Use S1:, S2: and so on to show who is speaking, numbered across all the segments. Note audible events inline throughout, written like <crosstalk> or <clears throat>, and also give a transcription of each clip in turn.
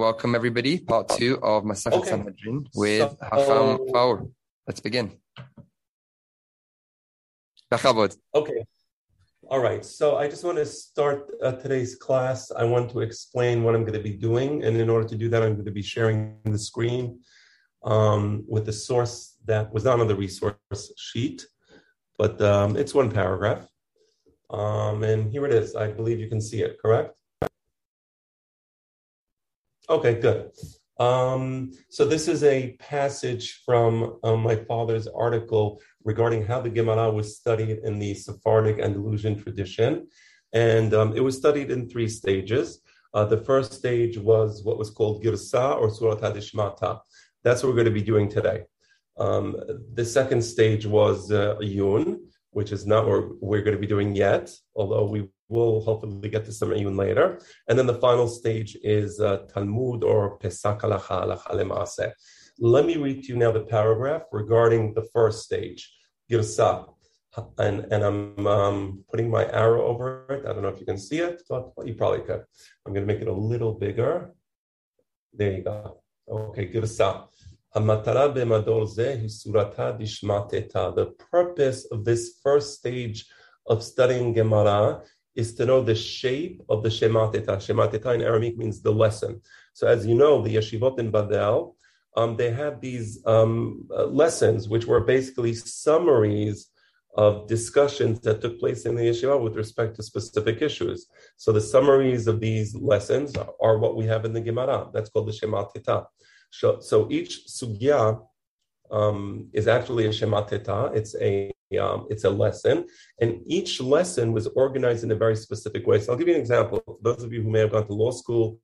S1: Welcome everybody, part two of Masekhet
S2: Okay.
S1: Sanhedrin with
S2: So-
S1: Hacham Faur. Let's begin.
S2: Okay. All right. So I just want to start uh, today's class. I want to explain what I'm going to be doing. And in order to do that, I'm going to be sharing the screen um, with the source that was not on the resource sheet, but um, it's one paragraph. Um, and here it is. I believe you can see it, correct? Okay, good. Um, so this is a passage from um, my father's article regarding how the Gemara was studied in the Sephardic Andalusian tradition. And um, it was studied in three stages. Uh, the first stage was what was called Girsa or Surat Hadishmata. That's what we're going to be doing today. Um, the second stage was uh, Yun, which is not what we're going to be doing yet, although we will hopefully get to some Yun later. And then the final stage is uh, Talmud or Pesach Halacha, Halacha Lemase. Let me read to you now the paragraph regarding the first stage, Girsa. And, and I'm um, putting my arrow over it. I don't know if you can see it, but you probably could. I'm going to make it a little bigger. There you go. Okay, Girsa. The purpose of this first stage of studying Gemara is to know the shape of the Shemateta. Shemateta in Aramaic means the lesson. So as you know, the yeshivot in Babel, um, they had these um, uh, lessons, which were basically summaries of discussions that took place in the yeshiva with respect to specific issues. So the summaries of these lessons are what we have in the Gemara. That's called the Shemateta. So, so each sugya um, is actually a Shemateta. It's a um, it's a lesson, and each lesson was organized in a very specific way. So I'll give you an example. For those of you who may have gone to law school,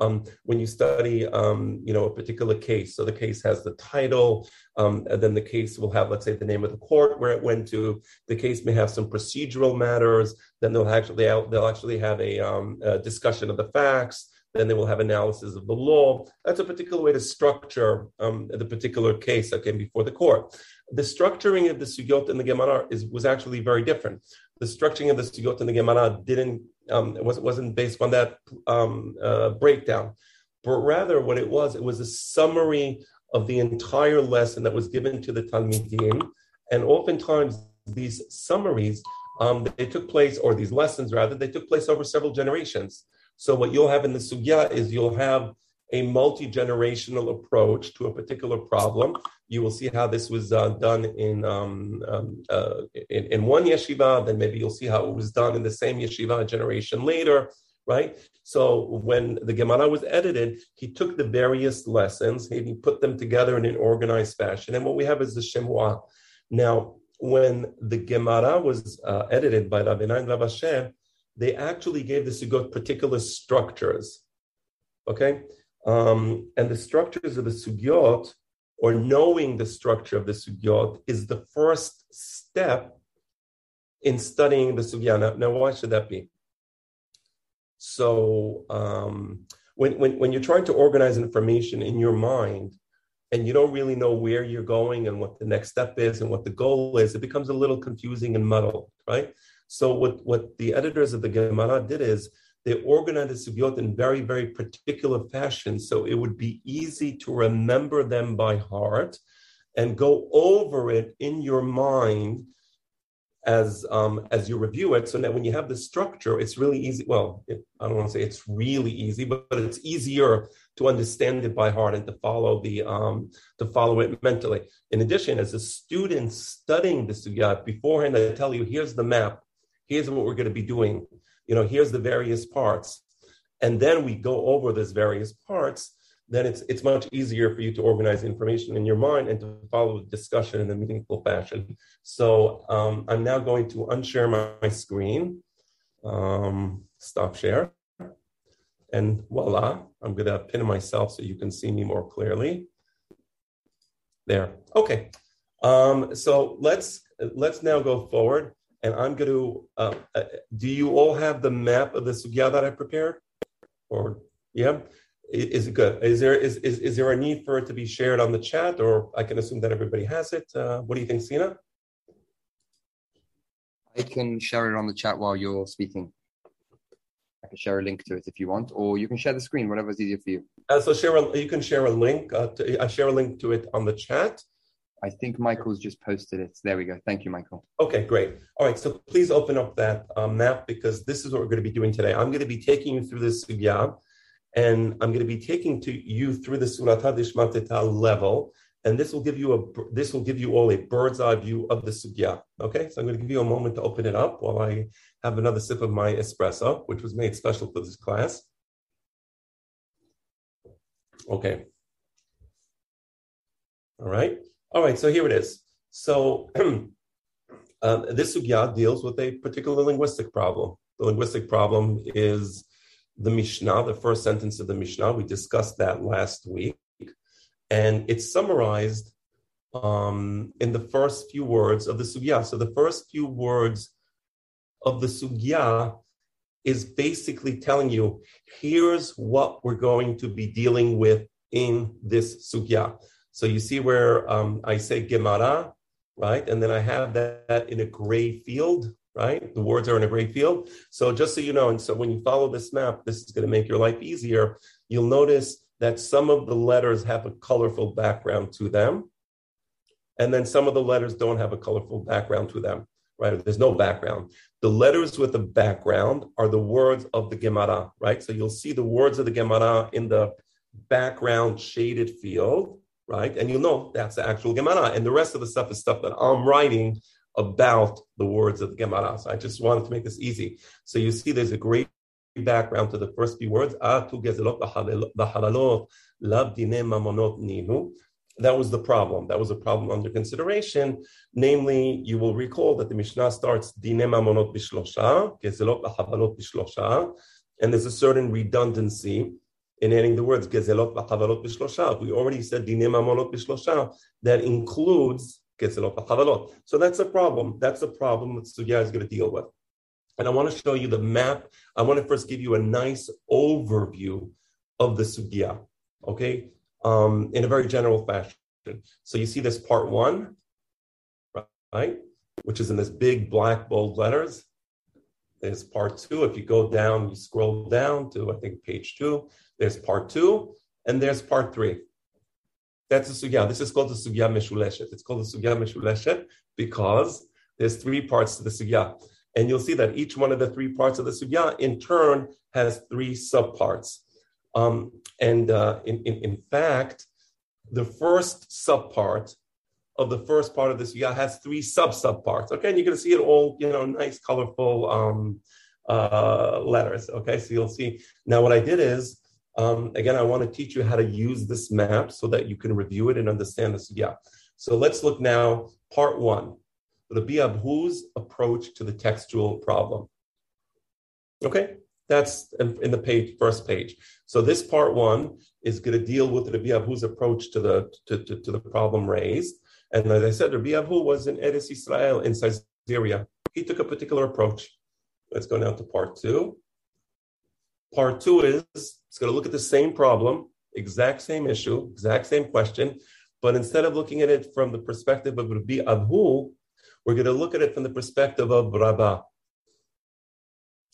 S2: um, when you study, um, you know, a particular case, so the case has the title, um, and then the case will have, let's say, the name of the court where it went to. The case may have some procedural matters. Then they'll actually they'll actually have a, um, a discussion of the facts. Then they will have analysis of the law. That's a particular way to structure um, the particular case that came before the court. The structuring of the sugyot in the Gemara is, was actually very different. The structuring of the sugyot in the Gemara didn't um, was, wasn't based on that um, uh, breakdown, but rather what it was, it was a summary of the entire lesson that was given to the Talmidim. And oftentimes these summaries, um, they took place, or these lessons rather, they took place over several generations. So what you'll have in the sugya is you'll have a multi-generational approach to a particular problem. You will see how this was uh, done in, um, um, uh, in, in one yeshiva. Then maybe you'll see how it was done in the same yeshiva a generation later, right? So when the Gemara was edited, he took the various lessons and he put them together in an organized fashion. And what we have is the Shemua. Now, when the Gemara was uh, edited by Ravina and Rav Ashi, they actually gave the sugyot particular structures. Okay, um, and the structures of the sugyot, or knowing the structure of the sugyot, is the first step in studying the sugya. Now, now why should that be? So, um, when, when, when you're trying to organize information in your mind, and you don't really know where you're going and what the next step is and what the goal is, it becomes a little confusing and muddled, right? So what, what the editors of the Gemara did is they organized the sugyot in very, very particular fashion. So it would be easy to remember them by heart and go over it in your mind as um, as you review it. So that when you have the structure, it's really easy. Well, it, I don't want to say it's really easy, but, but it's easier to understand it by heart and to follow the um, to follow it mentally. In addition, as a student studying the sugya beforehand, I tell you, here's the map here's what we're going to be doing you know here's the various parts. And then we go over those various parts then it's it's much easier for you to organize information in your mind and to follow the discussion in a meaningful fashion. So um, i'm now going to unshare my, my screen. Um, stop share. And voila i'm going to pin myself so you can see me more clearly. There okay. Um, so let's let's now go forward and I'm going to. Uh, uh, do you all have the map of the sugya that I prepared? Or yeah, is it good? Is there is, is is there a need for it to be shared on the chat, or I can assume that everybody has it? Uh, what do you think, Sina?
S1: I can share it on the chat while you're speaking. I can share a link to it if you want, or you can share the screen, whatever's easier for you.
S2: Uh, so share a, you can share a link. Uh, to, I share a link to it on the chat.
S1: I think Michael's just posted it. There we go. Thank you, Michael.
S2: Okay, great. All right, so please open up that um, map because this is what we're going to be doing today. I'm going to be taking you through this sugya, and I'm going to be taking to you through the Surat Hadishmateta level, and this will give you a this will give you all a bird's eye view of the sugya. Okay, so I'm going to give you a moment to open it up while I have another sip of my espresso, which was made special for this class. Okay. All right. All right, so here it is. So <clears throat> um, this sugya deals with a particular linguistic problem. The linguistic problem is the Mishnah, the first sentence of the Mishnah. We discussed that last week, and it's summarized um, in the first few words of the sugya. So the first few words of the sugya is basically telling you here's what we're going to be dealing with in this sugya. So you see where um, I say Gemara, right? And then I have that, that, in a gray field, right? The words are in a gray field. So just so you know, and so when you follow this map, this is going to make your life easier. You'll notice that some of the letters have a colorful background to them. And then some of the letters don't have a colorful background to them, right? There's no background. The letters with the background are the words of the Gemara, right? So you'll see the words of the Gemara in the background shaded field right? And you'll know that's the actual Gemara. And the rest of the stuff is stuff that I'm writing about the words of the Gemara. So I just wanted to make this easy. So you see there's a great background to the first few words. That was the problem. That was a problem under consideration. Namely, you will recall that the Mishnah starts Dine Bishlosha, Bishlosha, and there's a certain redundancy in adding the words gezelot v'chavalot b'shlosha. We already said dinim amonot b'shlosha. That includes gezelot v'chavalot. So that's a problem. That's a problem that Sugya is going to deal with. And I want to show you the map. I want to first give you a nice overview of the Sugya, okay, um, in a very general fashion. So you see this part one, right, which is in this big black bold letters. There's part two. If you go down, you scroll down to, I think, page two. There's part two, and there's part three. That's the sugya. This is called the sugya meshuleshet. It's called the sugya meshuleshet because there's three parts to the sugya. And you'll see that each one of the three parts of the sugya in turn has three subparts. Um, and uh, in, in, in fact, the first subpart of the first part of the sugya has three sub subparts. Okay, and you're going to see it all, you know, nice, colorful um, uh, letters. Okay, so you'll see. Now, what I did is um, again, I want to teach you how to use this map so that you can review it and understand this. Yeah. So let's look now, part one, Rabbi Abhu's approach to the textual problem. Okay, that's in the page, first page. So this part one is going to deal with Rabbi Abhu's approach to the to, to, to, the problem raised. And as I said, Rabbi Abhu was in Eretz Israel in Caesarea. He took a particular approach. Let's go now to part two. Part two is it's going to look at the same problem, exact same issue, exact same question, but instead of looking at it from the perspective of Rabbi Abhu, we're going to look at it from the perspective of Rabbah.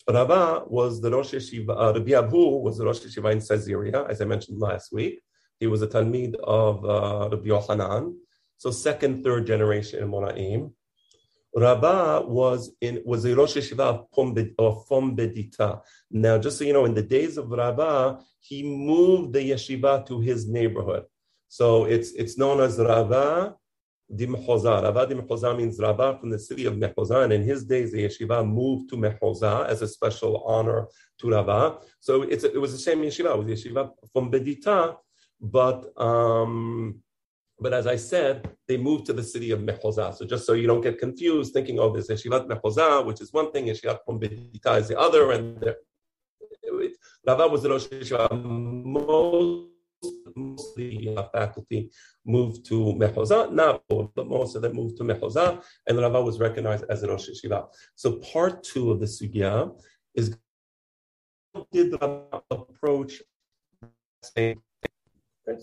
S2: Rabbah was the Rosh Yeshiva, uh, Rabbi Abhu was the Rosh Yeshiva in Caesarea, as I mentioned last week. He was a Talmid of uh, Rabbi Yochanan, so second, third generation in Monaim. Rabbah was in was a Rosh Yeshiva of Pombedita. Now, just so you know, in the days of Rabbah, he moved the yeshiva to his neighborhood. So it's it's known as Rabbah di Mehoza. Rabbah di Mehoza means Rabbah from the city of Mehoza. And in his days, the yeshiva moved to Mehoza as a special honor to Rabbah. So it's it was the same yeshiva. It was yeshiva from Bedita, but um, but as I said, they moved to the city of Mehoza. So just so you don't get confused, thinking, oh, there's Yeshivat Mehoza, which is one thing, Yeshivat Pombedita is the other, and Rava was the Rosh Yeshiva. Most, most of the uh, faculty moved to Mehoza, not all, but most of them moved to Mehoza, and Rava was recognized as the Rosh Yeshiva. So part two of the sugya is did Rava approach so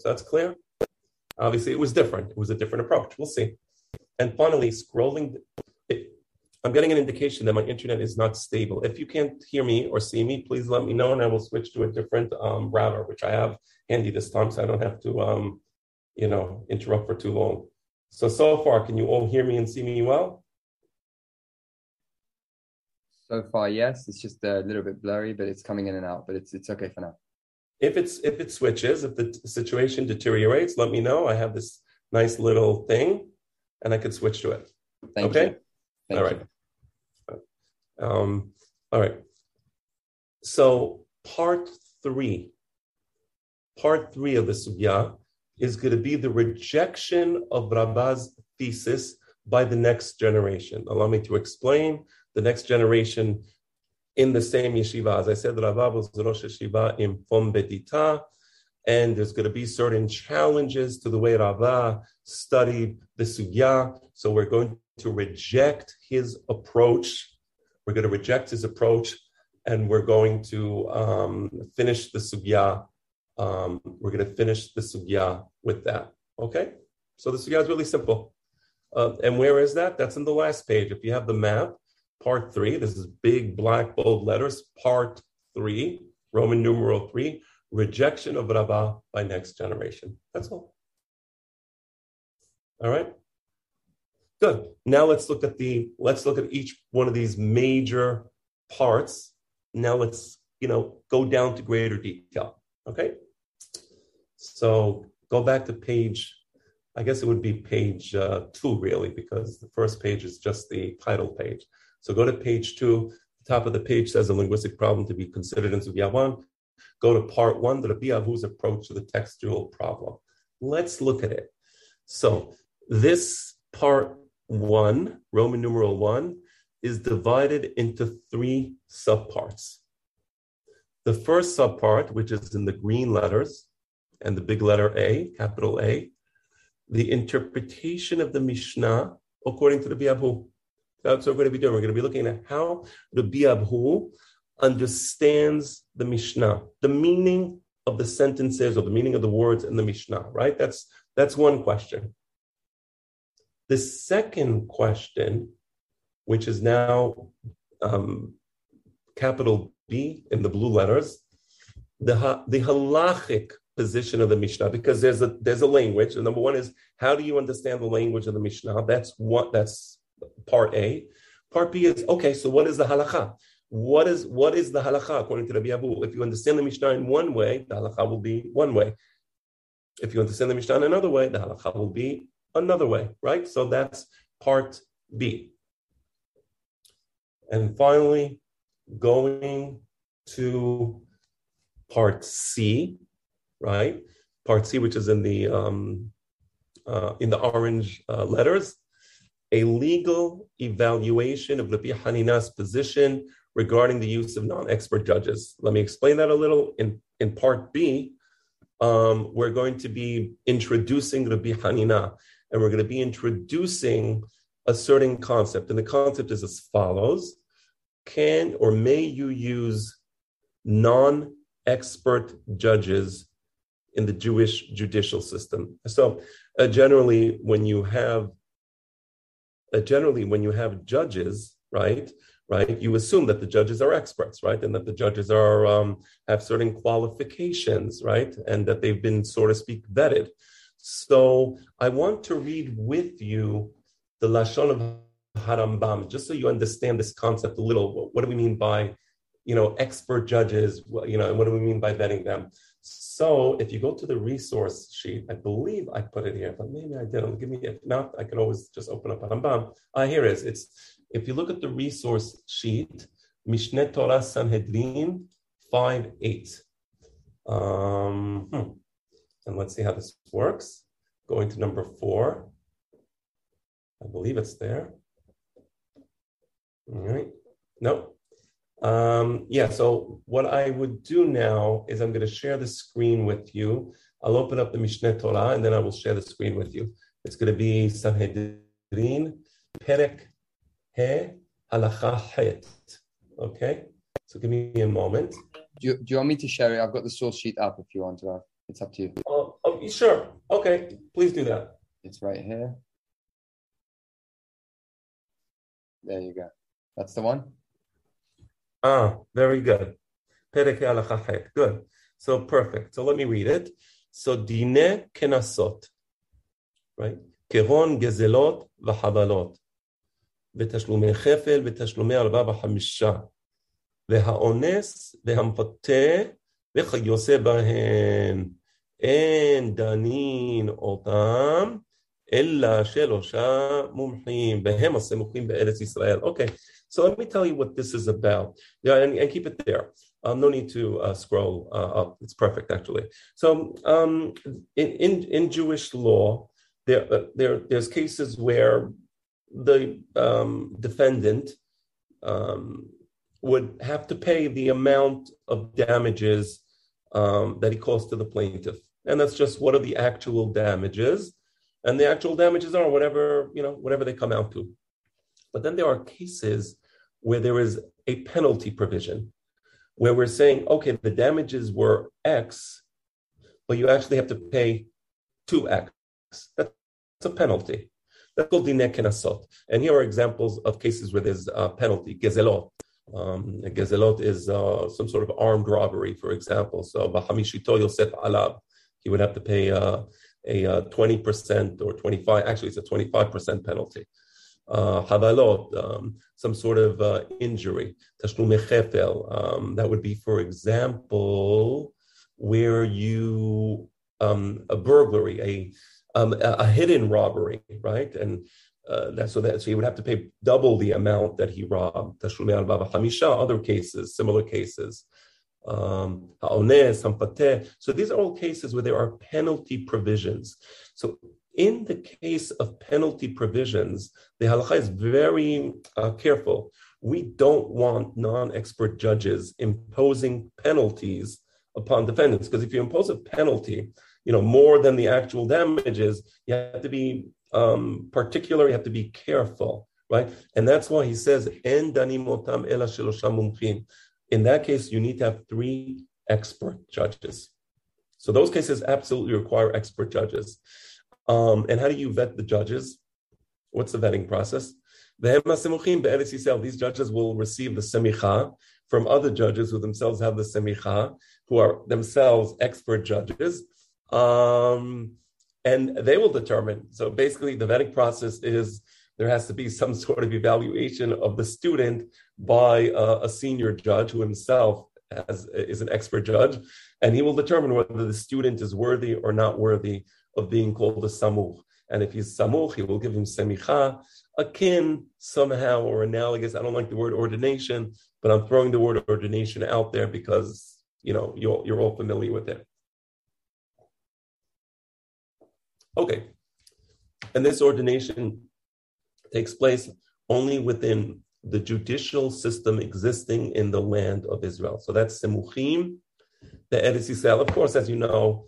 S2: that's clear. Obviously, it was different. It was a different approach. We'll see. And finally, scrolling, I'm getting an indication that my internet is not stable. If you can't hear me or see me, please let me know and I will switch to a different um, router, which I have handy this time so I don't have to, um, you know, interrupt for too long. So, so far, can you all hear me and see me well?
S1: So far, yes. It's just a little bit blurry, but it's coming in and out, but it's, it's okay for now.
S2: If it's if it switches, if the situation deteriorates, let me know. I have this nice little thing and I could switch to it.
S1: Thank
S2: okay? All right. Um, all right. So part three, part three of the sugya is going to be the rejection of Rabba's thesis by the next generation. Allow me to explain. The next generation in the same yeshiva, as I said, Rabba was Rosh Yeshiva in Pombedita, and there's going to be certain challenges to the way Rabba studied the sugya. So we're going to reject his approach we're going to reject his approach and we're going to um, finish the sugya. Um, we're going to finish the sugya with that. Okay? So the sugya is really simple. Uh, and where is that? That's in the last page. If you have the map, part three, this is big black bold letters, part three, Roman numeral three, rejection of Rabbah by next generation. That's all. All right? Good. Now let's look at the let's look at each one of these major parts. Now let's you know go down to greater detail. Okay. So go back to page. I guess it would be page uh, two really because the first page is just the title page. So go to page two. The top of the page says a linguistic problem to be considered in Sugya. Go to part one, the Rabbi Avu's approach to the textual problem. Let's look at it. So this part one, Roman numeral one, is divided into three subparts. The first subpart, which is in the green letters and the big letter A, capital A, the interpretation of the Mishnah according to the Biabhu. That's what we're going to be doing. We're going to be looking at how the Biabhu understands the Mishnah, the meaning of the sentences or the meaning of the words in the Mishnah, right? That's that's one question. The second question, which is now um, capital B in the blue letters, the, the halachic position of the Mishnah, because there's a there's a language. And number one is how do you understand the language of the Mishnah? That's what that's part A. Part B is okay. So what is the halacha? What is what is the halacha according to the Abu? If you understand the Mishnah in one way, the halacha will be one way. If you understand the Mishnah in another way, the halacha will be another way, right? So that's part B. And finally, going to part C, right? Part C, which is in the um, uh, in the orange uh, letters, a legal evaluation of Rabbi Hanina's position regarding the use of non-expert judges. Let me explain that a little. In in part B, um, we're going to be introducing Rabbi Hanina and we're going to be introducing a certain concept. And the concept is as follows Can or may you use non expert judges in the Jewish judicial system? So, uh, generally, when you have uh, generally when you have judges, right, right, you assume that the judges are experts, right, and that the judges are um, have certain qualifications, right, and that they've been, so to speak, vetted. So I want to read with you the Lashon of Harambam, just so you understand this concept a little. What do we mean by, you know, expert judges? You know, and what do we mean by vetting them? So if you go to the resource sheet, I believe I put it here, but maybe I didn't. Give me if not, I can always just open up Harambam. Ah, here it is. It's if you look at the resource sheet, Mishneh Torah Sanhedrin five eight. Um, hmm. And let's see how this works. Going to number four. I believe it's there. All right. No. Um, yeah, so what I would do now is I'm going to share the screen with you. I'll open up the Mishneh Torah and then I will share the screen with you. It's going to be Sanhedrin, Perek He, Halacha Het. Okay? So give me a moment.
S1: Do you, do you want me to share it? I've got the source sheet up if you want to. It's up to you.
S2: Oh, oh, sure. Okay, please do that.
S1: It's right here. There you go. That's the one.
S2: Ah, very good. Perek halacha het. Good. So perfect. So let me read it. So dine kenasot, right? כהון גזלות וחבלות, ותשלומי חפל ותשלומי ארבע וחמישה, והאונס והמפתה וכיוצא בהן. אין דנין אותם, אלא שלושה מומחים, והם הסמוכים בארץ ישראל. Okay, so let me tell you what this is about. Yeah, and, and keep it there. Um, no need to uh, scroll uh, up. It's perfect, actually. So, um, in, in, in Jewish law, there, uh, there there's cases where the um, defendant um, would have to pay the amount of damages um, that he caused to the plaintiff, and that's just what are the actual damages, and the actual damages are whatever you know whatever they come out to. But then there are cases where there is a penalty provision, where we're saying, okay, the damages were X, but you actually have to pay two X. That's a penalty. That's called dineh kenasot. And here are examples of cases where there's a penalty, gezelot. Um, gezelot is uh, some sort of armed robbery, for example. So, v'hamishito yosef alab, he would have to pay uh, a uh, 20% or 25, actually it's a 25% penalty. Uh, havalot, um, some sort of uh, injury. Tashlum chefel, um, that would be, for example, where you, um, a burglary, a um, a, hidden robbery, right? And uh, that, so that so he would have to pay double the amount that he robbed. Other cases, similar cases. Um, so these are all cases where there are penalty provisions. So in the case of penalty provisions, the halacha is very uh, careful. We don't want non-expert judges imposing penalties upon defendants because if you impose a penalty you know, more than the actual damages, you have to be um, particular, you have to be careful, right? And that's why he says, En. In that case, you need to have three expert judges. So those cases absolutely require expert judges. Um, and how do you vet the judges? What's the vetting process? These judges will receive the semicha from other judges who themselves have the semicha, who are themselves expert judges, um, and they will determine. So basically, the vetting process is there has to be some <laughs> sort of evaluation of the student by uh, a senior judge who himself has, is an expert judge, and he will determine whether the student is worthy or not worthy of being called a samuch. And if he's samuch, he will give him semicha, akin somehow or analogous. I don't like the word ordination, but I'm throwing the word ordination out there because you know you're, you're all familiar with it. Okay. And this ordination takes place only within the judicial system existing in the land of Israel. So that's Semuchim, the Eretz Yisrael. Of course, as you know,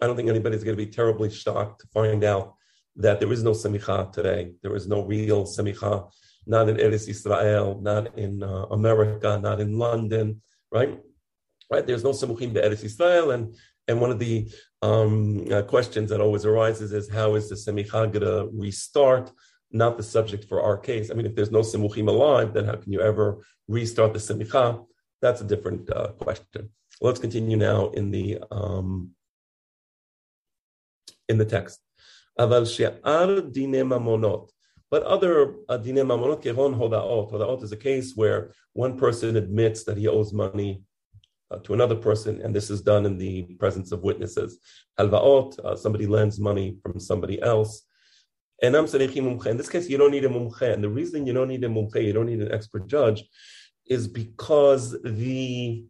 S2: I don't think anybody's going to be terribly shocked to find out that there is no Semicha today. There is no real Semicha, not in Eretz Yisrael, not in uh, America, not in London, right? Right? There's no Semuchim to Eretz Yisrael, and and one of the um, uh, questions that always arises is how is the semicha going to restart? Not the subject for our case. I mean, if there's no semuchim alive, then how can you ever restart the semicha? That's a different uh, question. Let's continue now in the um, in the text. But other uh, dine mamonot kehon hodaot. Hodaot is a case where one person admits that he owes money uh, to another person, and this is done in the presence of witnesses. Halvaot, uh, somebody lends money from somebody else. And in this case, you don't need a mumche. And the reason you don't need a mumche, you don't need an expert judge, is because the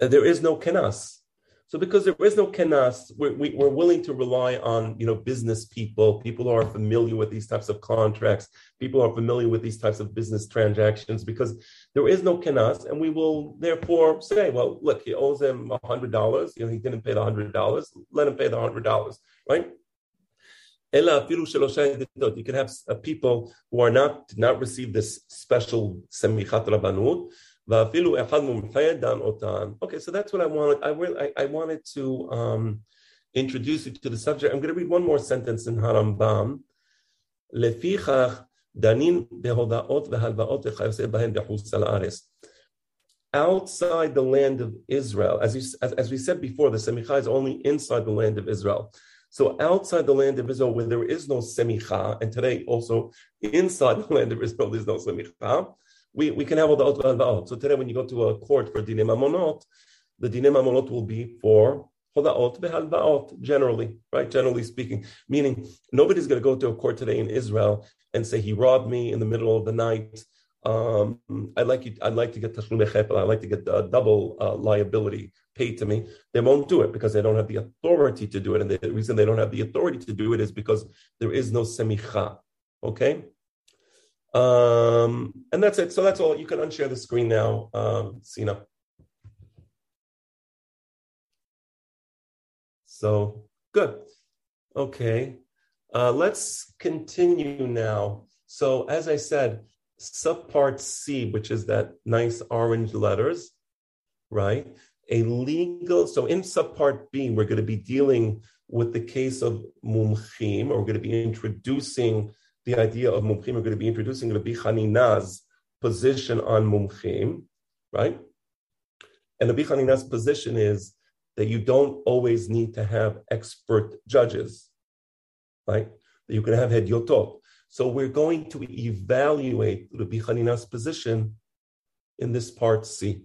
S2: uh, there is no kenas. So because there is no kenas, we're, we, are willing to rely on you know business people, people who are familiar with these types of contracts, people who are familiar with these types of business transactions, because there is no kenas, and we will therefore say, well, look, he owes him hundred dollars. You know, he didn't pay the hundred dollars. Let him pay the hundred dollars, right? You can have uh, people who are not not receive this special semichat rabbanut, Okay, so that's what I wanted. I really, I, I wanted to um, introduce you to the subject. I'm going to read one more sentence in Harambam. לפיכך דנין בהודעות והלוואות וכיוצא בהן בחוץ לארץ. Outside the land of Israel, as, you, as, as we said before, the semicha is only inside the land of Israel. So outside the land of Israel, where there is no semicha, and today also inside the land <laughs> of Israel, there's no semicha, we, we can have all the otvaot. So today, when you go to a court for dinim amonot, the dinim amonot will be for hodaot generally, right? Generally speaking, meaning nobody's going to go to a court today in Israel and say he robbed me in the middle of the night. Um, I'd like you. I'd like to get tashlum I'd like to get a double uh, liability paid to me. They won't do it because they don't have the authority to do it, and the reason they don't have the authority to do it is because there is no semicha. Okay. Um, and that's it. So that's all. You can unshare the screen now, um, Sina. So good. Okay. Uh, let's continue now. So as I said, subpart C, which is that nice orange letters, right? A legal. So in subpart B, we're going to be dealing with the case of mumchim, or we're going to be introducing the idea of mumchim. We're going to be introducing Rabbi Chanina's position on mumchim, right? And Rabbi Chanina's position is that you don't always need to have expert judges, right? That you can have hedyotot. So we're going to evaluate Rabbi Chanina's position in this part C.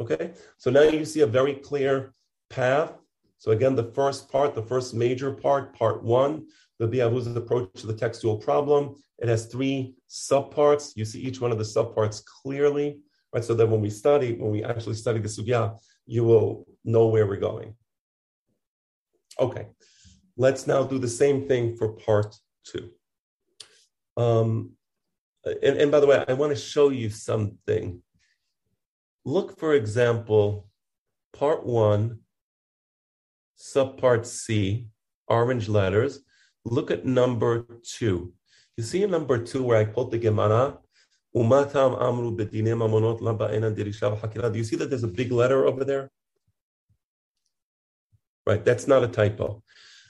S2: Okay, so now you see a very clear path. So again, the first part, the first major part, part one, the Biavuza's approach to the textual problem. It has three subparts. You see each one of the subparts clearly, right? So that when we study, when we actually study the sugya, you will know where we're going. Okay, let's now do the same thing for part two. Um, and, and by the way, I want to show you something. Look, for example, part one, subpart C, orange letters. Look at number two. You see in number two where I quote the Gemara, amru Do you see that there's a big letter over there? Right, that's not a typo.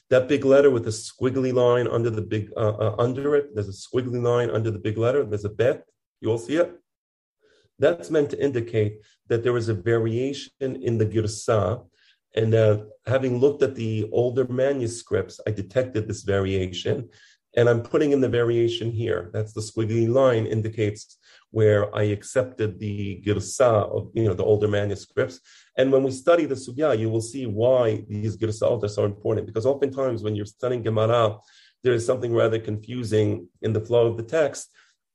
S2: That big letter with a squiggly line under the big uh, uh, under it, there's a squiggly line under the big letter. There's a bet. You all see it. That's meant to indicate that there is a variation in the girsa and uh, having looked at the older manuscripts, I detected this variation. And I'm putting in the variation here. That's the squiggly line indicates where I accepted the girsa of you know the older manuscripts. And when we study the sugya, you will see why these girsaot are so important. Because oftentimes when you're studying Gemara, there is something rather confusing in the flow of the text.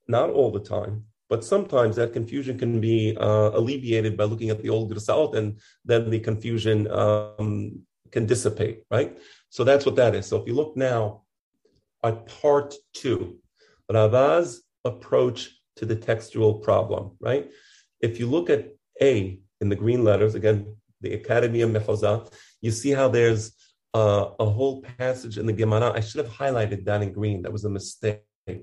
S2: Not all the time, but sometimes that confusion can be uh, alleviated by looking at the old girsaot, and then the confusion um, can dissipate, right? So that's what that is. So if you look now at part two, Rava's approach to the textual problem, right? If you look at A in the green letters, again, the Academy of Mechoza, you see how there's uh, a whole passage in the Gemara. I should have highlighted that in green. That was a mistake. Right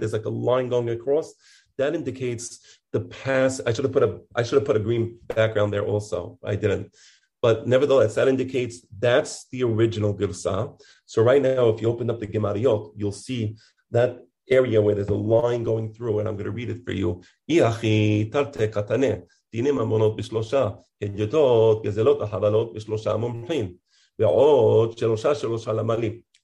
S2: there's like a line going across. That indicates the past. I should have put a I should have put a green background there also. I didn't. But nevertheless, that indicates that's the original Girsa. So right now, if you open up the Gemariot, you'll see that area where there's a line going through, and I'm going to read it for you. דינים המונות בשלושה, הדיוטות, גזלות, החבלות בשלושה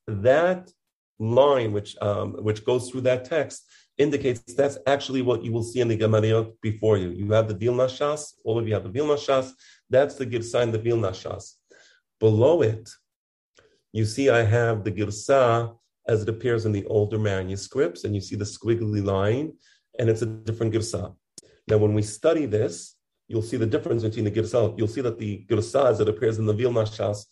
S2: That line which um, which goes through that text indicates that's actually what you will see in the Gemariot before you. You have the Vilna Shas, all of you have the Vilna Shas. That's the Girsa in the Vilna Shas. Below it, you see I have the Girsa as it appears in the older manuscripts, and you see the squiggly line, and it's a different Girsa. Now, when we study this, you'll see the difference between the Girsa. You'll see that the Girsa as it appears in the Vilna Shas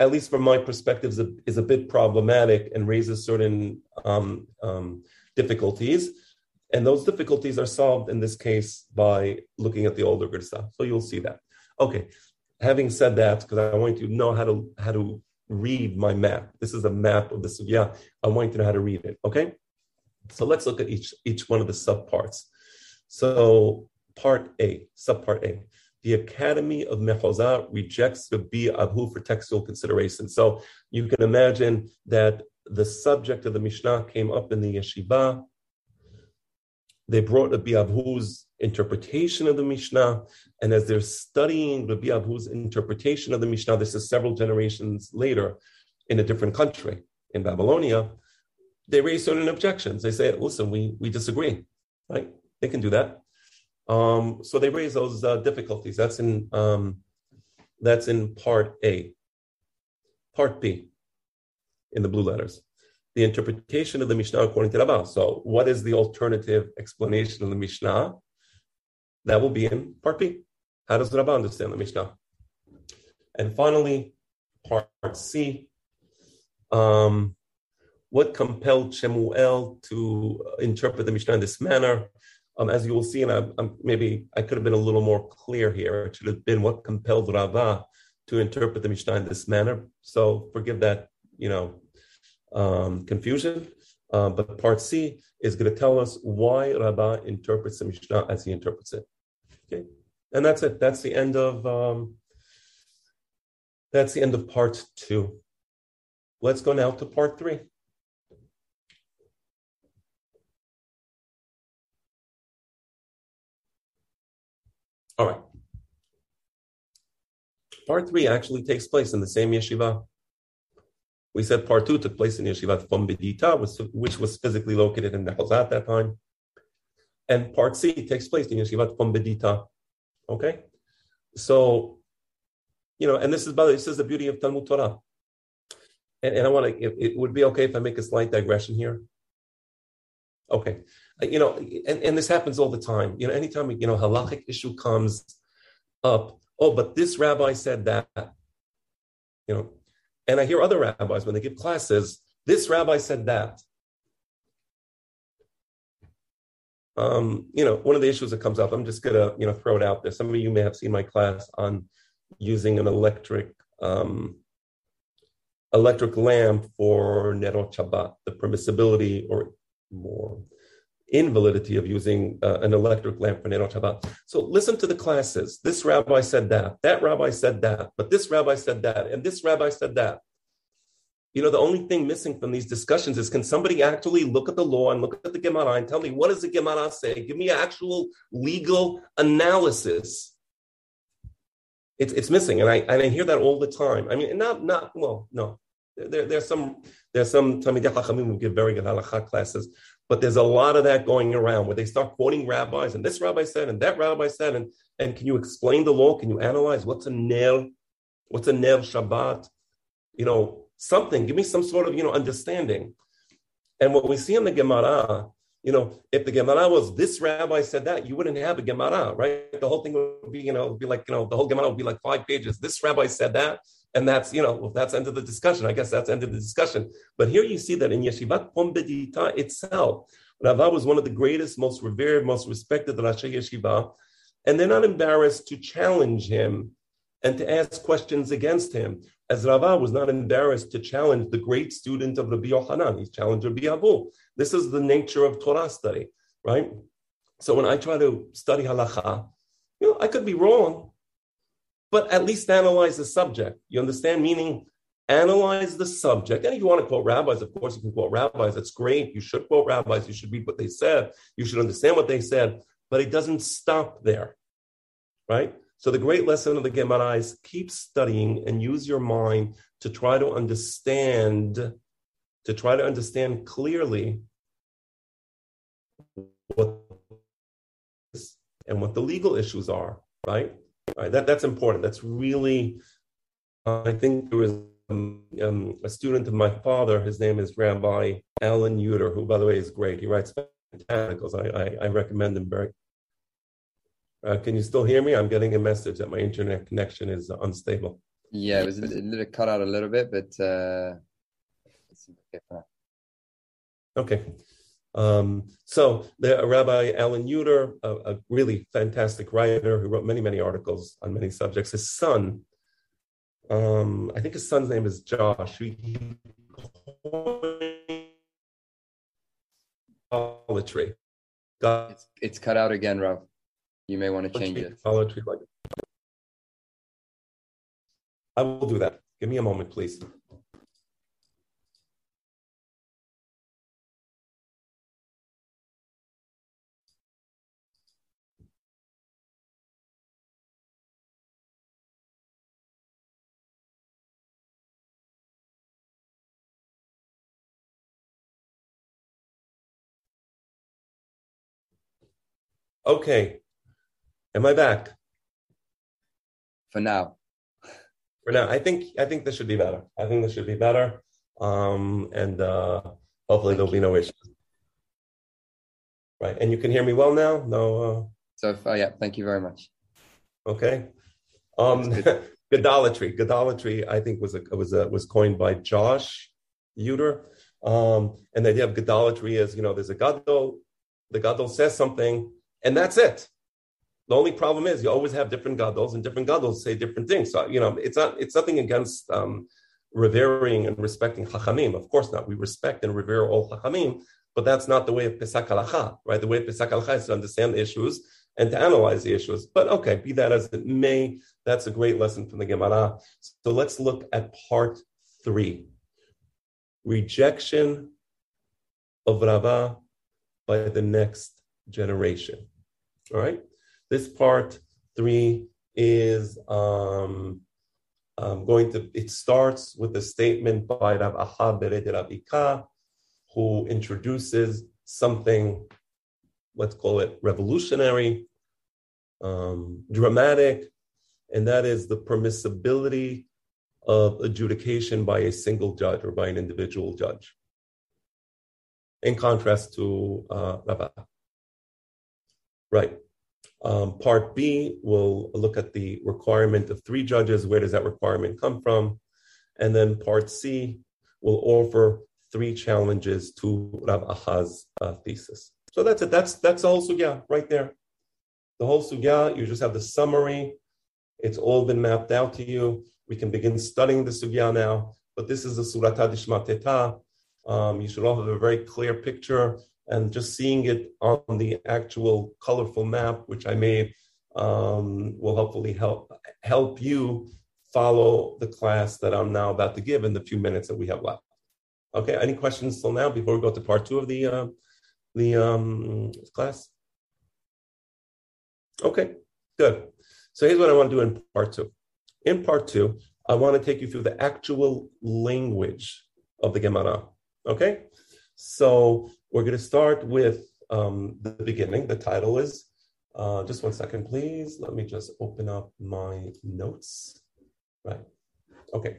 S2: at least from my perspective, is a, is a bit problematic and raises certain um, um, difficulties. And those difficulties are solved in this case by looking at the older good stuff. So you'll see that. Okay. Having said that, because I want you to know how to how to read my map. This is a map of the sugya. I want you to know how to read it. Okay. So let's look at each each one of the subparts. So part A, subpart A the Academy of Mechoza rejects the B Abu for textual consideration. So you can imagine that the subject of the Mishnah came up in the yeshiva. They brought Rabbi Abhu's interpretation of the Mishnah, and as they're studying Rabbi Abhu's interpretation of the Mishnah, this is several generations later in a different country, in Babylonia, they raise certain objections. They say, listen, we, we disagree, right? They can do that. Um, so they raise those uh, difficulties. That's in um, that's in part A. Part B, in the blue letters, the interpretation of the Mishnah according to Rabbah. So, what is the alternative explanation of the Mishnah? That will be in part B. How does Rabbah understand the Mishnah? And finally, part C. Um, what compelled Shemuel to interpret the Mishnah in this manner? Um, as you will see, and I, I'm, maybe I could have been a little more clear here. It should have been what compelled Rava to interpret the Mishnah in this manner. So forgive that, you know, um, confusion. Uh, but part C is going to tell us why Rava interprets the Mishnah as he interprets it. Okay, and that's it. That's the end of um, that's the end of part two. Let's go now to part three. All right. Part three actually takes place in the same yeshiva. We said part two took place in Yeshivat Pombedita, which was physically located in Mehoza at that time. And part C takes place in Yeshivat Pombedita. Okay? So, you know, and this is, by the way, this is the beauty of Talmud Torah. And, and I want to, it, it would be okay if I make a slight digression here. Okay you know, and, and this happens all the time. You know, anytime you know halachic issue comes up, oh, but this rabbi said that. You know, and I hear other rabbis when they give classes, this rabbi said that. Um, you know, one of the issues that comes up, I'm just gonna, you know, throw it out there. Some of you may have seen my class on using an electric um, electric lamp for Nerot Shabbat, the permissibility or more invalidity of using uh, an electric lamp for Nerot Shabbat. So listen to the classes. This rabbi said that, that rabbi said that, but this rabbi said that, and this rabbi said that. You know, the only thing missing from these discussions is can somebody actually look at the law and look at the Gemara and tell me what does the Gemara say? Give me actual legal analysis. It's, it's missing, and I and I hear that all the time. I mean, not not well, no. There, there's some there's some Talmidei Chachamim who give very good halakha classes, but there's a lot of that going around where they start quoting rabbis, and this rabbi said, and that rabbi said, and, and can you explain the law? Can you analyze what's a ner? What's a ner Shabbat? You know, something. Give me some sort of, you know, understanding. And what we see in the Gemara, you know, if the Gemara was this rabbi said that, you wouldn't have a Gemara, right? The whole thing would be, you know, be like, you know, the whole Gemara would be like five pages. This rabbi said that, and that's, you know, well, that's end of the discussion. I guess that's end of the discussion. But here you see that in Yeshivat Pombedita itself, Rava was one of the greatest, most revered, most respected Rashi Yeshiva, and they're not embarrassed to challenge him and to ask questions against him. As Rava was not embarrassed to challenge the great student of Rabbi Yochanan, he challenged Rabbi Abu. This is the nature of Torah study, right? So when I try to study halacha, you know, I could be wrong, but at least analyze the subject. You understand? Meaning, analyze the subject. And if you want to quote rabbis, of course, you can quote rabbis. That's great. You should quote rabbis. You should read what they said. You should understand what they said. But it doesn't stop there, right? So the great lesson of the Gemara is keep studying and use your mind to try to understand, to try to understand clearly what and what the legal issues are, right? Right, that, that's important. That's really, uh, I think there was um, um, a student of my father. His name is Rabbi Alan Yuter, who, by the way, is great. He writes articles. I, I, I recommend him very. Uh, can you still hear me? I'm getting a message that my internet connection is unstable.
S1: Yeah, it was a little cut out a little bit, but uh,
S2: okay. Um, so the Rabbi Alan Yuter, a, a, really fantastic writer who wrote many, many articles on many subjects. His son, um, I think his son's name is Josh. He, poetry.
S1: It's, it's cut out again, Rob. You may want to change it.
S2: Poetry, like I will do that. Give me a moment, please. Okay. Am I back?
S1: For now.
S2: For now. I think I think this should be better. I think this should be better. Um, and uh, hopefully there'll be no issues. Right. And you can hear me well now? No uh...
S1: So far, yeah, thank you very much.
S2: Okay. Um Gadolatry. <laughs> Gadolatry, I think, was a was a was coined by Josh Yuter. Um, and the idea of gadolatry is, you know, there's a gadol, the gadol says something, and that's it. The only problem is you always have different gadols, and different gadols say different things. So you know, it's not it's nothing against um, revering and respecting chachamim. Of course not. We respect and revere all chachamim, but that's not the way of Pesak halacha, right? The way of Pesak halacha is to understand the issues and to analyze the issues. But okay, be that as it may, that's a great lesson from the Gemara. So let's look at part three rejection of Rava by the next generation. All right. This part three is um, um, going to, it starts with a statement by Rav Aha Bered Ika, who introduces something, let's call it revolutionary, um, dramatic, and that is the permissibility of adjudication by a single judge or by an individual judge, in contrast to uh. Right. Um, part B will look at the requirement of three judges. Where does that requirement come from? And then part C will offer three challenges to Rav Aha's uh, thesis. So that's it. That's that's the whole sugya right there. The whole sugya. You just have the summary. It's all been mapped out to you. We can begin studying the sugya now, but this is a surata dishmateta. Um, you should all have a very clear picture, and just seeing it on the actual colorful map, which I made, um, will hopefully help help you follow the class that I'm now about to give in the few minutes that we have left. Okay, any questions till now before we go to part two of the uh, the um, class? Okay, good. So here's what I want to do in part two. In part two, I want to take you through the actual language of the Gemara. Okay? So we're going to start with um, the beginning. The title is, uh, just one second, please. Let me just open up my notes. Right. Okay.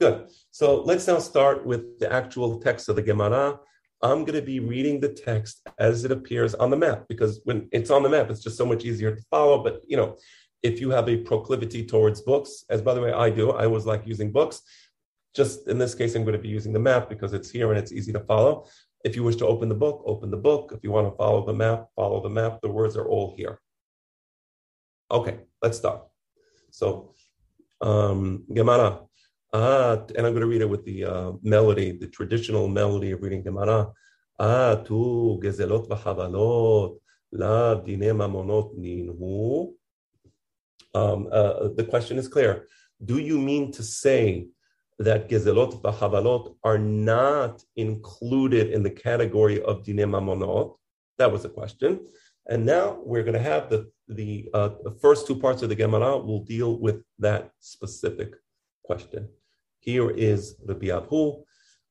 S2: Good. So let's now start with the actual text of the Gemara. I'm going to be reading the text as it appears on the map because when it's on the map, it's just so much easier to follow. But you know, if you have a proclivity towards books, as by the way, I do, I always like using books. Just in this case, I'm going to be using the map because it's here and it's easy to follow. If you wish to open the book, open the book. If you want to follow the map, follow the map. The words are all here. Okay, let's start. So, um, Gemara, ah, and I'm going to read it with the uh, melody, the traditional melody of reading Gemara. Ah, tu gezelot v'chavalot, la dine mamonot ninhu. Um, uh, the question is clear. Do you mean to say that gezelot v'havalot are not included in the category of dine mamonot? That was the question. And now we're going to have the the, uh, the first two parts of the Gemara will deal with that specific question. Here is the Biahu.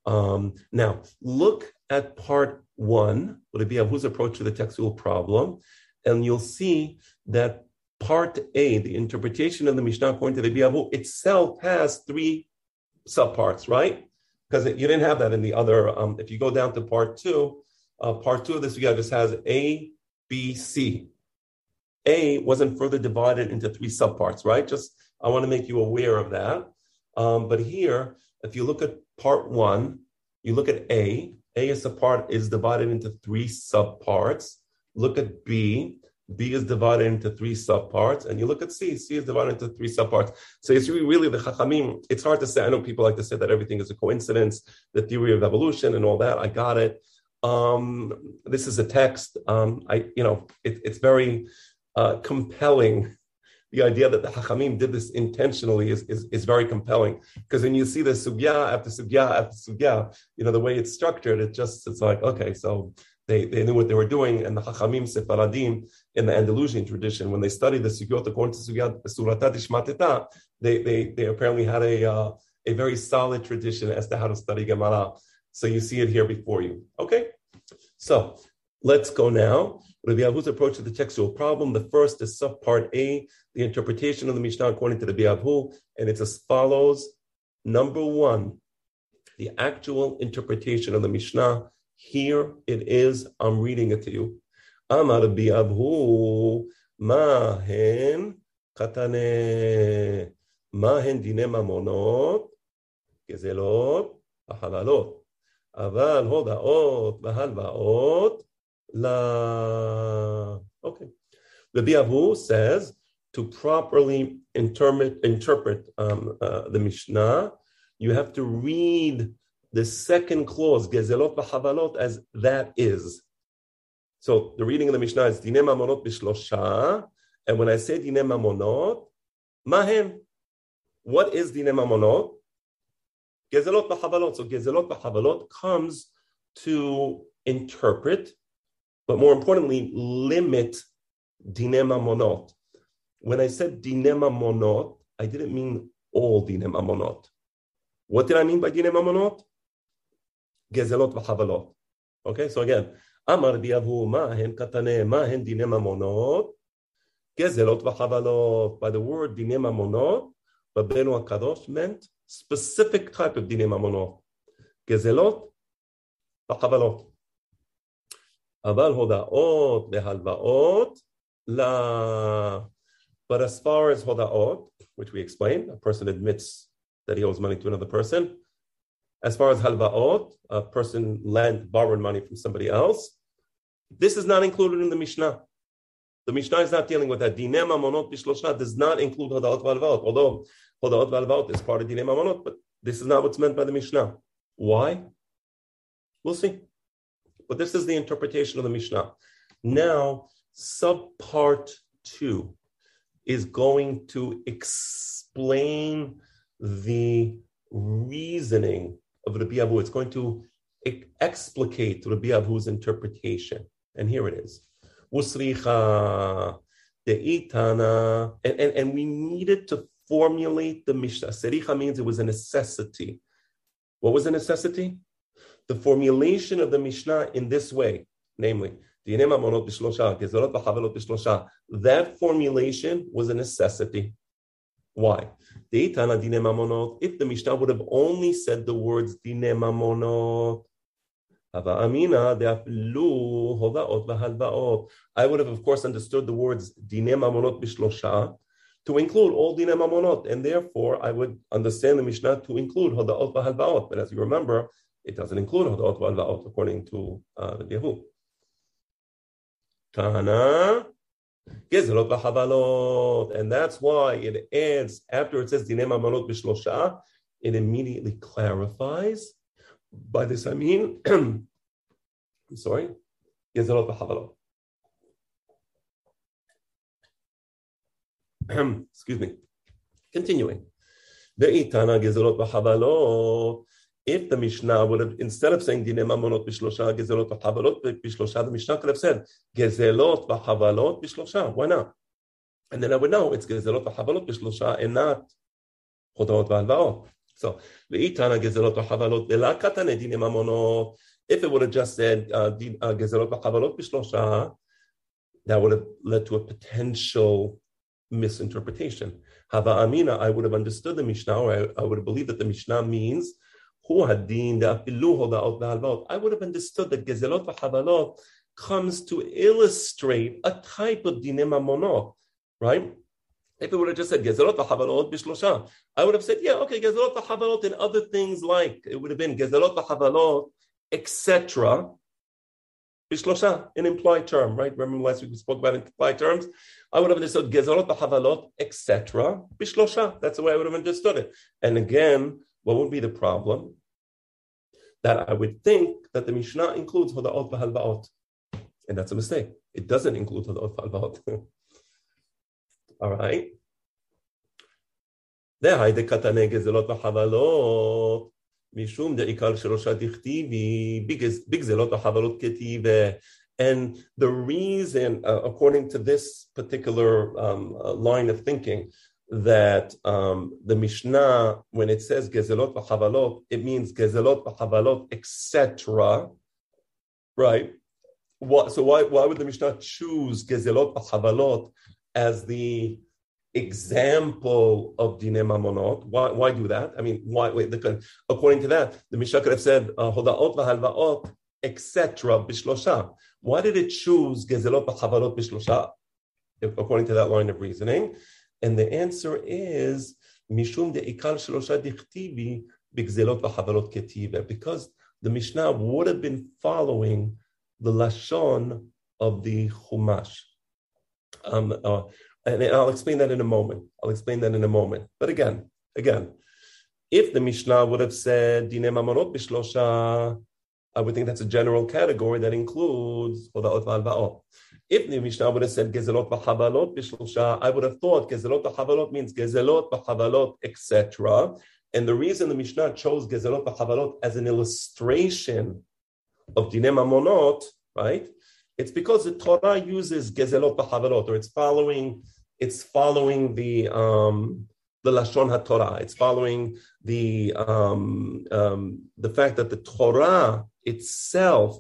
S2: Um, now look at part one, the Biahu's approach to the textual problem, and you'll see that part A, the interpretation of the Mishnah according to the Biavu itself has three subparts, right? Because you didn't have that in the other. Um, if you go down to part two, uh, part two of this Sugya just has A, B, C. A wasn't further divided into three subparts, right? Just I want to make you aware of that. Um, but here, if you look at part one, you look at A. A is a part is divided into three subparts. Look at B. B is divided into three subparts, and you look at C. C is divided into three subparts. So it's really, really the Chachamim. It's hard to say. I know people like to say that everything is a coincidence, the theory of evolution and all that. I got it. Um, this is a text. Um, I, you know, it, it's very uh, compelling. The idea that the Chachamim did this intentionally is, is, is very compelling because when you see the sugya after sugya after sugya, you know the way it's structured, it just it's like okay, so they, they knew what they were doing, and the Chachamim Sepharadim in the Andalusian tradition, when they studied the Sugyot according to Surata Dishmateta, they, they, they apparently had a, uh, a very solid tradition as to how to study Gemara. So you see it here before you. Okay? So Let's go now. Rabbi Avu's approach to the textual problem. The first is subpart A, the interpretation of the Mishnah according to the Avu, and it's as follows. Number one, the actual interpretation of the Mishnah. Here it is. I'm reading it to you. Amar Rabbi Avu, mahen katane, mahen dine mamonot, gezelot, החללות. אבל הודאות והלוואות La. Okay. The Avu says to properly interpret, interpret um, uh, the Mishnah, you have to read the second clause, Gezelot v'chavalot, as that is. So the reading of the Mishnah is Dine Mamonot b'shlosha, and when I say Dine Mamonot, Mahem. What is Dine Mamonot? Gezelot v'chavalot. So Gezelot v'chavalot comes to interpret but more importantly, limit dine mamonot. When I said dine mamonot, I didn't mean all dine mamonot. What did I mean by dine mamonot? Gezelot v'chavalot. Okay, so again, Amar diavu mahen katane mahen dinema monot. Gezelot v'chavalot. By the word dinema monot, Babenu HaKadosh meant specific type of dinema monot. Gezelot v'chavalot. אבל הודאות והלוואות la. But as far as hoda'ot, which we explained, a person admits that he owes money to another person. as far as halva'ot, a person lent, borrowed money from somebody else. This is not included in the Mishnah. The Mishnah is not dealing with that. Dine mamonot bishlosha does not include hoda'ot v'halva'ot, although hoda'ot v'halva'ot is part of dine mamonot, but this is not what's meant by the Mishnah. Why? We'll see. But this is the interpretation of the Mishnah. Now, subpart two is going to explain the reasoning of Rabbi Abu. It's going to explicate Rabbi Abu's interpretation. And here it is. Usricha. And, and, and we needed to formulate the Mishnah. Sericha means it was a necessity. What was a necessity? the formulation of the Mishnah in this way, namely, that formulation was a necessity. Why? If the Mishnah would have only said the words dine mamonot, hava amina de'aflu hodaot v'halvaot. I would have, of course, understood the words dine mamonot bishlosha to include all dine mamonot, and therefore I would understand the Mishnah to include hoda'ot v'halvaot. But as you remember, it doesn't include hodaot Valvaot according to uh, the Yehu. Tana, Gezelot v'chavalot, and that's why it adds after it says Dinem Amalot b'shlosha, it immediately clarifies. By this I mean, <clears throat> sorry, Gezelot <clears throat> v'chavalot. Excuse me. Continuing. Ve'itana gezelot v'chavalot if the Mishnah would have, instead of saying Dine Mamonot Bishlosha, Gezelot V'Chavalot Bishlosha, the Mishnah could have said Gezelot V'Chavalot Bishlosha. Why not? And then I would know it's Gezelot V'Chavalot Bishlosha and not Chodot V'Halvaot. So, V'itana Gezelot V'Chavalot V'la Katane Dine Mamonot. If it would have just said uh, uh Gezelot V'Chavalot Bishlosha, that would have led to a potential misinterpretation. Hava Amina, I would have understood the Mishnah, or I, I would have believed that the Mishnah means I would have understood that gezelot v'chavalot comes to illustrate a type of dinim monot, right? If it would have just said gezelot v'chavalot b'shlosha, I would have said, yeah, okay, gezelot v'chavalot and other things like it would have been gezelot v'chavalot, etc. B'shlosha, an implied term, right? Remember last week we spoke about implied terms. I would have understood gezelot v'chavalot, etc. B'shlosha. That's the way I would have understood it. And again, what would be the problem? That I would think that the Mishnah includes Hoda'ot v'halva'ot. And that's a mistake. It doesn't include Hoda'ot v'halva'ot. <laughs> All right? דהי דקתנה גזלות וחבלות, משום דעיקר שראשה דכתיבי, בגזלות וחבלות כתיבה. And the reason, uh, according to this particular um, uh, line of thinking, that um, the Mishnah, when it says gezelot v'chavalot, it means gezelot v'chavalot, etc. Right? what, so why, why would the Mishnah choose Gezelot Habalot as the example of Dine Mamonot? Why, why do that? I mean, why, wait, the, according to that, the Mishnah could have said, uh, Hodaot Vahalvaot, etc. Bishlosha. Why did it choose Gezelot Habalot Bishlosha? According to that line of reasoning. And the answer is, Because the Mishnah would have been following the lashon of the chumash. Um, uh, and I'll explain that in a moment. I'll explain that in a moment. But again, again, if the Mishnah would have said I would think that's a general category that includes. If the Mishnah would have said gezelot v'chabalot bishlosha, I would have thought gezelot v'chabalot means gezelot v'chabalot, etc. And the reason the Mishnah chose gezelot v'chabalot as an illustration of Dine Mamonot, right? It's because the Torah uses Gezelot B'Havalot, or it's following, it's following the um, the Lashon HaTorah. It's following the um, um, the fact that the Torah itself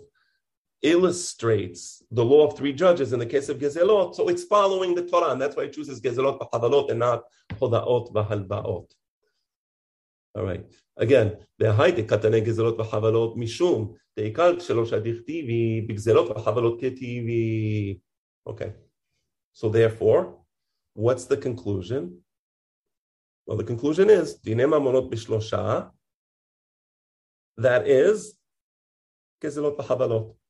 S2: illustrates the law of three judges in the case of Gezelot. So it's following the Torah, and that's why it chooses Gezelot B'Havalot and not Hodaot B'Halbaot. All right. Again, בהייטק קטני גזלות וחבלות משום דעיקר שלוש הדכתיבי בגזלות וחבלות כתיבי. Okay. So therefore, what's the conclusion? Well, the conclusion is דיני ממונות בשלושה, that is גזלות וחבלות.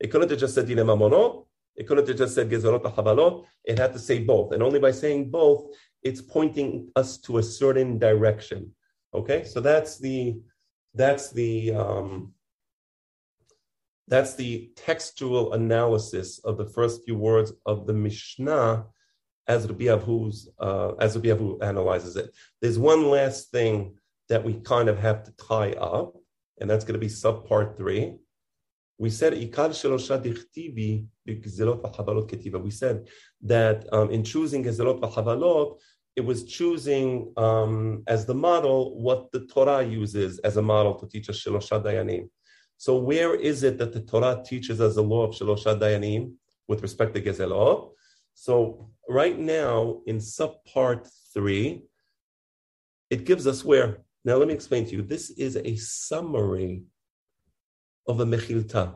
S2: It couldn't have just said Dine It couldn't have just said Gezerot ha'havalot. It had to say both. And only by saying both, it's pointing us to a certain direction. Okay, so that's the that's the um, that's the textual analysis of the first few words of the Mishnah as Rabbi Avu's, uh, as Rabbi Avu analyzes it. There's one last thing that we kind of have to tie up, and that's going to be sub part three. We said ikar We said that um, in choosing gezelot v'chavalot, it was choosing um, as the model what the Torah uses as a model to teach us Shelosha Dayanim. So where is it that the Torah teaches us the law of Shelosha Dayanim with respect to Gezelot? So right now in subpart three, it gives us where. Now let me explain to you. This is a summary of a Mechilta.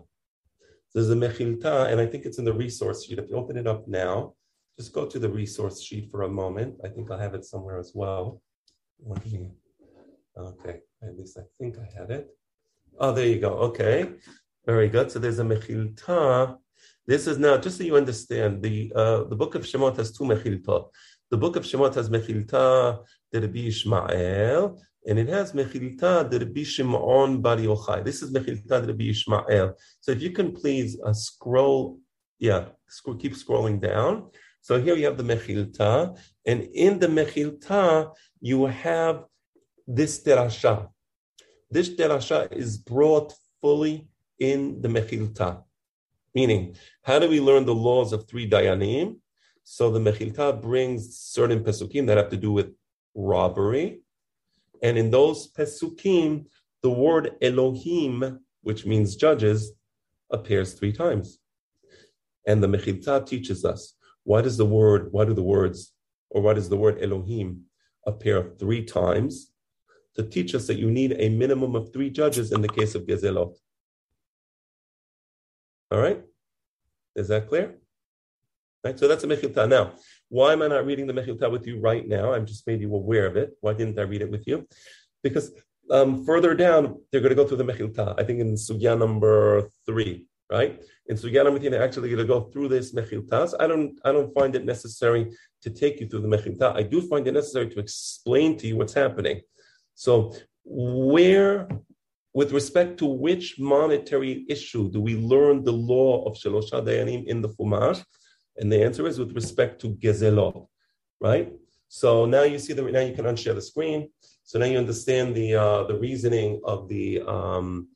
S2: There's a Mechilta, and I think it's in the resource sheet. If you open it up now, just go to the resource sheet for a moment. I think I have it somewhere as well. Okay, at least I think I had it. Oh, there you go. Okay, very good. So there's a mechilta. This is now just so you understand. The uh, the book of Shemot has two mechilta. The book of Shemot has mechilta the Rabbi Ishmael, and it has mechilta Rabbi Shimon Bar Yochai. This is mechilta Rabbi Ishmael. So if you can please uh, scroll, yeah, keep scrolling down. So here you have the Mechilta, and in the Mechilta, you have this Derasha. This Derasha is brought fully in the Mechilta. Meaning, how do we learn the laws of three Dayanim? So the Mechilta brings certain Pesukim that have to do with robbery. And in those Pesukim, the word Elohim, which means judges, appears three times. And the Mechilta teaches us why does the word, why do the words, or why does the word Elohim appear three times? To teach us that you need a minimum of three judges in the case of Gezelot. All right? Is that clear? Right, so that's a Mechilta. Now, why am I not reading the Mechilta with you right now? I'm just made you aware of it. Why didn't I read it with you? Because um, further down, they're going to go through the Mechilta. I think in Sugya number three right? In Sugya number three, they're actually going to go through this mechiltas. I don't, I don't find it necessary to take you through the mechilta. I do find it necessary to explain to you what's happening. So, where, with respect to which monetary issue do we learn the law of Shalosha Dayanim in the Chumash? And the answer is with respect to Gezelot, right? So now you see the now you can unshare the screen. So now you understand the uh, the reasoning of the um,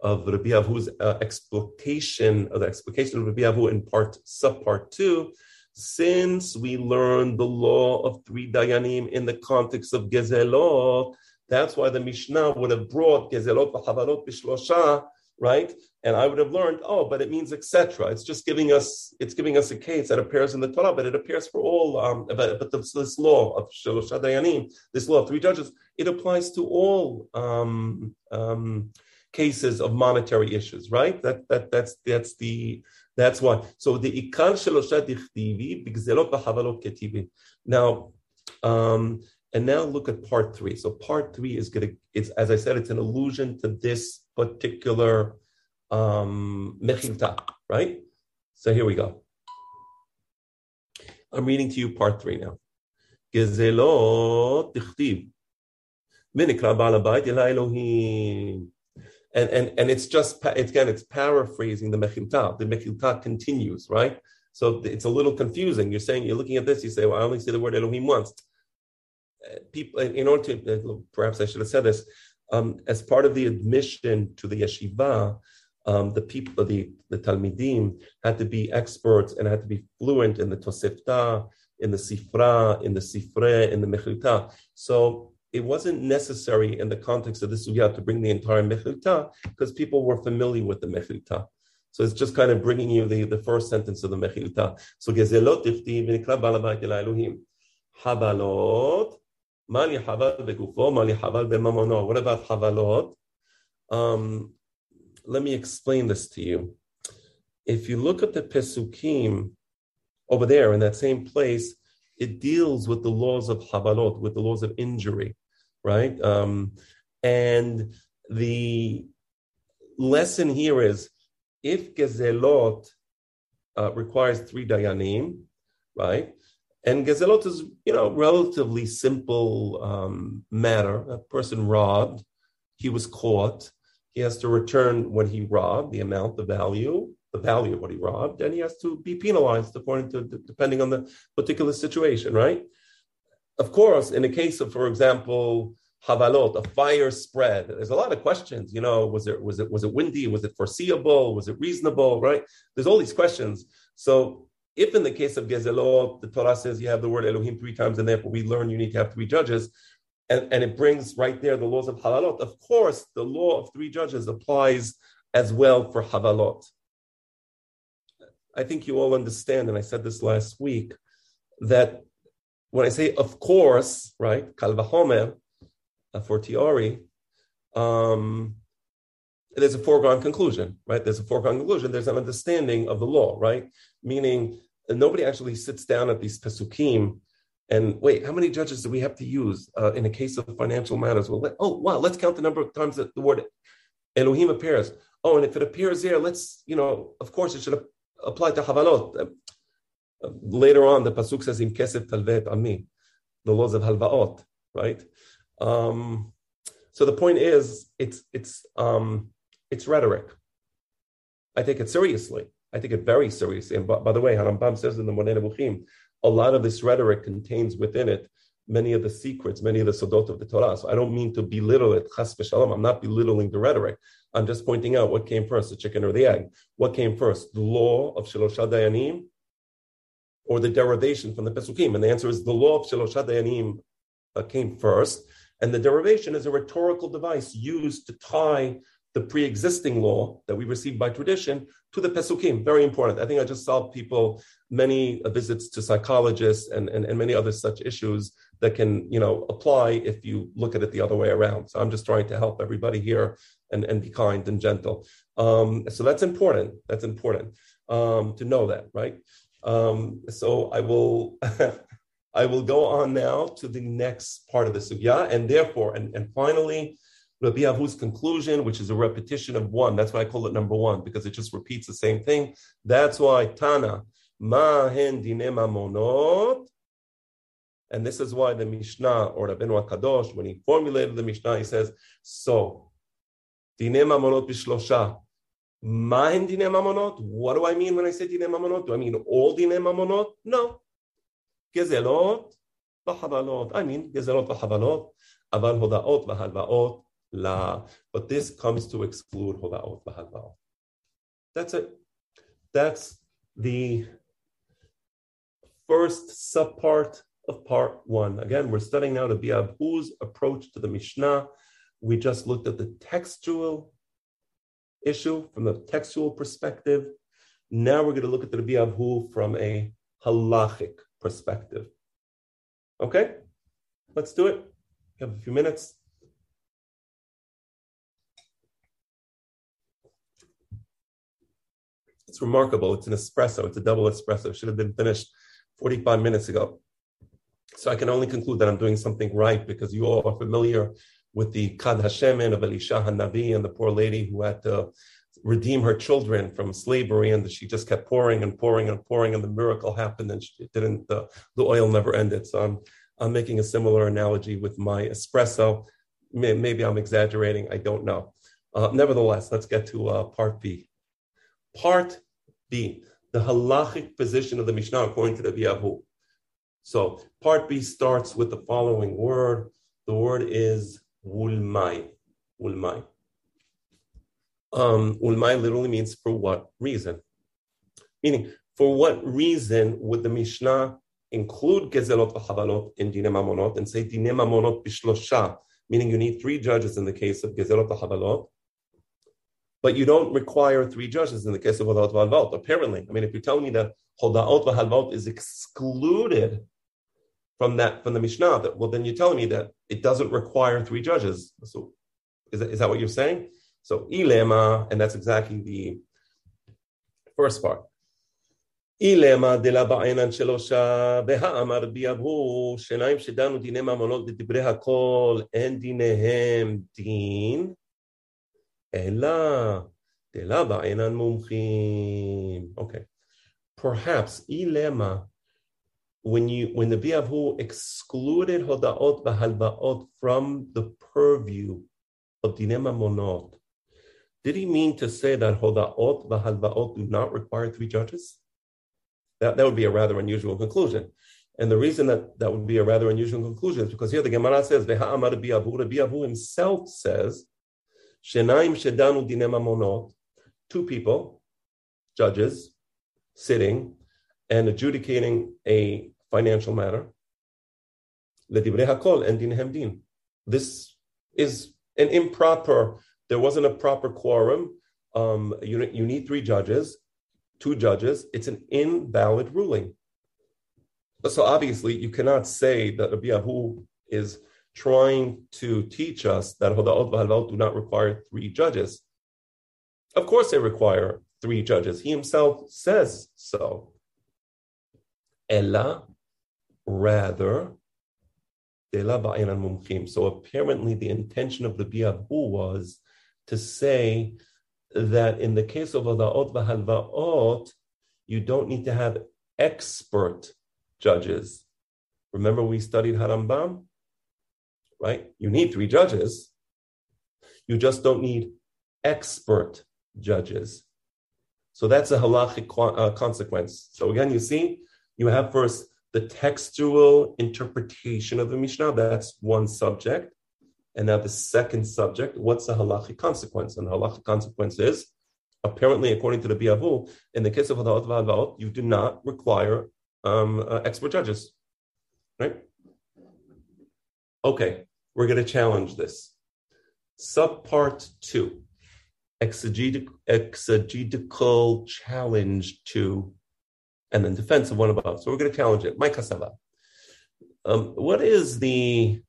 S2: of Rabbi Avu's uh, explication of the explication of Rabbi Avu in part subpart two, since we learned the law of three dayanim in the context of gezelot, that's why the Mishnah would have brought gezelot v'chavalot b'shlosha right? And I would have learned, oh, but it means etc. It's just giving us, it's giving us a case that appears in the Torah, but it appears for all. Um, but but this, this law of Shalosha Dayanim, this law of three judges, it applies to all um, um, cases of monetary issues, right? That that that's that's the that's why. So the ikar Shalosha Dichtivi b'gzelot v'havalot ketivi. Now. Um, and now look at part three. So part three is going to, it's as I said, it's an allusion to this particular um, mechilta, right? So here we go. I'm reading to you part three now. Gezelot. And, and, and it's just, it's, again, it's paraphrasing the Mechilta. The Mechilta continues, right? So it's a little confusing. You're saying, you're looking at this, you say, well, I only see the word Elohim once people, in order to, uh, perhaps I should have said this, um, as part of the admission to the yeshiva, um, the people, the, the Talmidim had to be experts and had to be fluent in the Tosefta, in the Sifra, in the Sifre, in the Mechilta. So it wasn't necessary in the context of the Sugya to bring the entire Mechilta because people were familiar with the Mechilta. So it's just kind of bringing you the, the first sentence of the Mechilta. So Gezelot Elohim. Habalot what about havalot? Um, let me explain this to you. If you look at the Pesukim over there in that same place, it deals with the laws of havalot, with the laws of injury, right? Um, and the lesson here is if gezelot uh, requires three dayanim, right? And gezelot is, you know, relatively simple um, matter. A person robbed, he was caught. He has to return what he robbed, the amount, the value, the value of what he robbed, and he has to be penalized according to depending on the particular situation, right? Of course, in the case of, for example, havalot, a fire spread. There's a lot of questions. You know, was it was it was it windy? Was it foreseeable? Was it reasonable? Right? There's all these questions. So if in the case of Gezelot, the Torah says you have the word Elohim three times and therefore we learn you need to have three judges, and, and it brings right there the laws of Havalot, of course, the law of three judges applies as well for Havalot. I think you all understand, and I said this last week, that when I say of course, right, Kalvahomer uh, for Tiori, um, there's a foregone conclusion, right? There's a foregone conclusion. There's an understanding of the law, right? Meaning nobody actually sits down at these pesukim and wait, how many judges do we have to use uh, in a case of financial matters? Well, let, oh wow, let's count the number of times that the word Elohim appears. Oh, and if it appears there, let's you know, of course, it should apply to havalot. Uh, later on, the pasuk says in kesef talvet ami, the laws of halvaot, right? Um, so the point is, it's it's um, it's rhetoric. I take it seriously. I take it very seriously. And by, by the way, Harambam says in the Moreh Nevuchim, a lot of this rhetoric contains within it many of the secrets, many of the sodot of the Torah. So I don't mean to belittle it, chas v'shalom. I'm not belittling the rhetoric. I'm just pointing out what came first, the chicken or the egg. What came first, the law of Shalosha Dayanim or the derivation from the Pesukim? And the answer is the law of Shalosha Dayanim uh, came first. And the derivation is a rhetorical device used to tie the pre-existing law that we received by tradition to the Pesukim. Very important. I think I just saw people many visits to psychologists and, and, and many other such issues that can, you know, apply if you look at it the other way around. So I'm just trying to help everybody here and, and be kind and gentle. Um, so that's important. That's important um, to know that, right? Um, so I will <laughs> I will go on now to the next part of the sugya, and therefore, and, and finally, Rabbi Avu's conclusion, which is a repetition of one. That's why I call it number one, because it just repeats the same thing. That's why Tana, Mahen Dine Mamonot. And this is why the Mishnah or Rabbeinu Kadosh, when he formulated the Mishnah, he says, so, Dine Mamonot Bishlosha. Mahen Dine Mamonot. What do I mean when I say Dine Mamonot? Do I mean all Dine Mamonot? No. Gezelot, I mean, Gezelot v'havalot, aval hodaot v'halvaot, la. But this comes to exclude hodaot v'halvaot. That's it. That's the first subpart of part one. Again, we're studying now the Biabhu's approach to the Mishnah. We just looked at the textual issue from the textual perspective. Now we're going to look at the Rabbi Abhu from a halachic perspective. Okay, let's do it. We have a few minutes. It's remarkable. It's an espresso. It's a double espresso. It should have been finished 45 minutes ago. So I can only conclude that I'm doing something right because you all are familiar with the Kad Hashemen of Elisha Hanavi and the poor lady who had to redeem her children from slavery and she just kept pouring and pouring and pouring and the miracle happened and it didn't, the, the oil never ended. So I'm, I'm making a similar analogy with my espresso. Maybe I'm exaggerating. I don't know. Uh, nevertheless, let's get to uh, part B. Part The halachic position of the Mishnah according to the Biyahu. So part B starts with the following word. The word is wulmai. Wulmai. Um, ulmai literally means for what reason? Meaning, for what reason would the Mishnah include gezelot v'chavalot in dine mamonot and say dine mamonot bishlosha? Meaning you need three judges in the case of gezelot v'chavalot but you don't require three judges in the case of Hodaot V'Halvaot. Apparently, I mean, if you're telling me that Hodaot V'Halvaot is excluded from that from the Mishnah, that, well, then you're telling me that it doesn't require three judges. So, is that, is that what you're saying? So, ilema, and that's exactly the first part. אילמה דלה בעינן שלושה, והאמר בי אבהו, שניים שדנו דיני ממונות בדברי הכל, אין דיניהם דין, Okay. Perhaps ilema when you when the Biavu excluded Hodaot Bahalbaot from the purview of Dine Mamonot, did he mean to say that Hodaot Bahalbaot do not require three judges? That, that would be a rather unusual conclusion. And the reason that that would be a rather unusual conclusion is because here the Gemara says, Ve'ha'amar Biavu, Biavu himself says Shenaim Shedanu Dine Mamonot, two people, judges, sitting and adjudicating a financial matter. Hakol and Din. This is an improper, there wasn't a proper quorum. Um, you, you need three judges, two judges. It's an invalid ruling. So obviously, you cannot say that Rabbi Ahu is trying to teach us that Hoda'ot v'halvaot do not require three judges. Of course, they require three judges. He himself says so. Ella, rather, so apparently, the intention of the Biabu was to say that in the case of Hoda'ot v'halvaot, you don't need to have expert judges. Remember, we studied Harambam? Right? You need three judges. You just don't need expert judges. So that's a halachic uh, consequence. So again, you see, you have first the textual interpretation of the Mishnah. That's one subject. And now the second subject, what's the halachic consequence? And the halachic consequence is, apparently, according to the Biavu, in the case of Hadaot Va'alvaot, you do not require um, uh, expert judges. Right? Okay, we're going to challenge this. Subpart two, exegetical, challenge to, and then defense of one above. So we're going to challenge it. Mike Kasava. Um, what is the,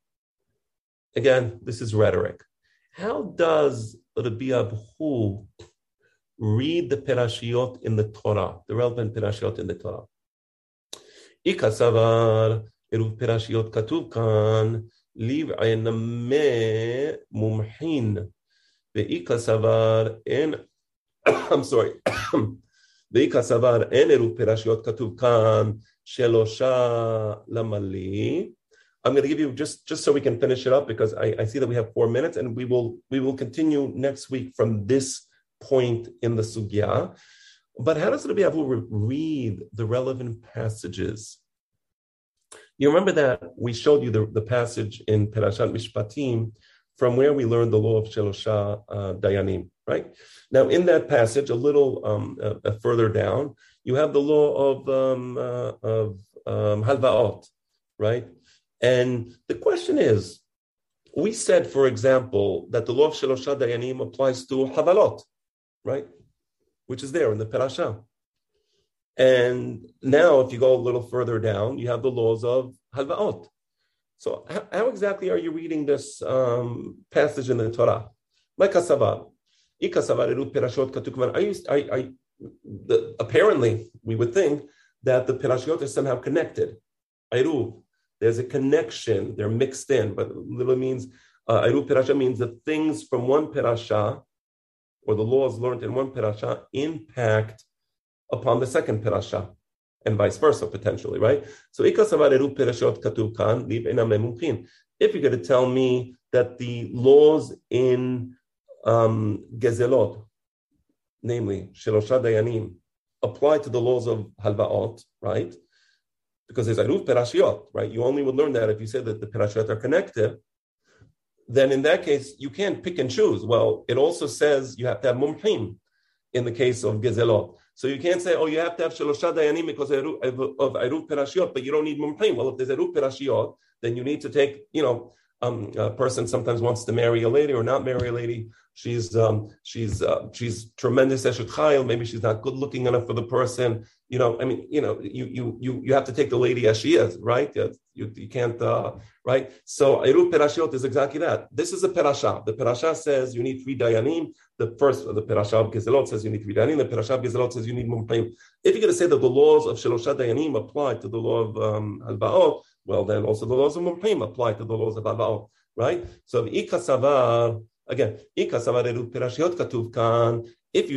S2: again, this is rhetoric. How does Rabbi Abhu read the Perashiot in the Torah, the relevant Perashiot in the Torah? Ikasavar, Eruv Perashiot kan, לבעינמי מומחין, ואיכא סבר אין, <coughs> I'm sorry, ואיכא סבר אין עירוב פרשיות כתוב כאן שלושה למלי. I'm going to give you just just so we can finish it up because I, I see that we have four minutes and we will we will continue next week from this point in the sugya. But how does Rabbi Avu read the relevant passages you remember that we showed you the, the passage in Perashat Mishpatim from where we learned the law of Shelosha uh, Dayanim, right? Now, in that passage, a little um, uh, uh, further down, you have the law of, um, uh, of um, Halvaot, right? And the question is, we said, for example, that the law of Shelosha Dayanim applies to Havalot, right? Which is there in the Perashah. And now, if you go a little further down, you have the laws of halvaot. So, how, how exactly are you reading this um, passage in the Torah? I used I I the apparently, we would think that the Perashiot are somehow connected. there's a connection, they're mixed in, but literally means, uh, Perasha means the things from one Perasha, or the laws learned in one Perasha, impact upon the second Perasha, and vice versa, potentially, right? So, if you're going to tell me that the laws in um, Gezelot, namely Shelosha Dayanim, apply to the laws of Halvaot, right? Because there's Eruv Perashiot, right? You only would learn that if you say that the Perashiot are connected. Then in that case, you can't pick and choose. Well, it also says you have to have mumhim in the case of Gezelot. So you can't say, oh, you have to have Shelosha Dayanim because of Eruv Perashiot, but you don't need mumhim. Well, if there's Eruv Perashiot, then you need to take, you know, um, a person sometimes wants to marry a lady or not marry a lady. She's um, she's uh, she's tremendous eshet chayil. Maybe she's not good looking enough for the person. You know, I mean, you know, you you you you have to take the lady as she is, right? You, you can't, uh, right? So Eruv Perashiot is exactly that. This is a perasha. The perasha says you need three dayanim. The first, the perasha of Gezelot says you need three dayanim. The perasha of Gezelot says you need mumchim. If you're going to say that the laws of Shelosha dayanim apply to the law of um, Halbaot, well, then also the laws of mumchim apply to the laws of Halbaot, right? So ikasavar Again, if you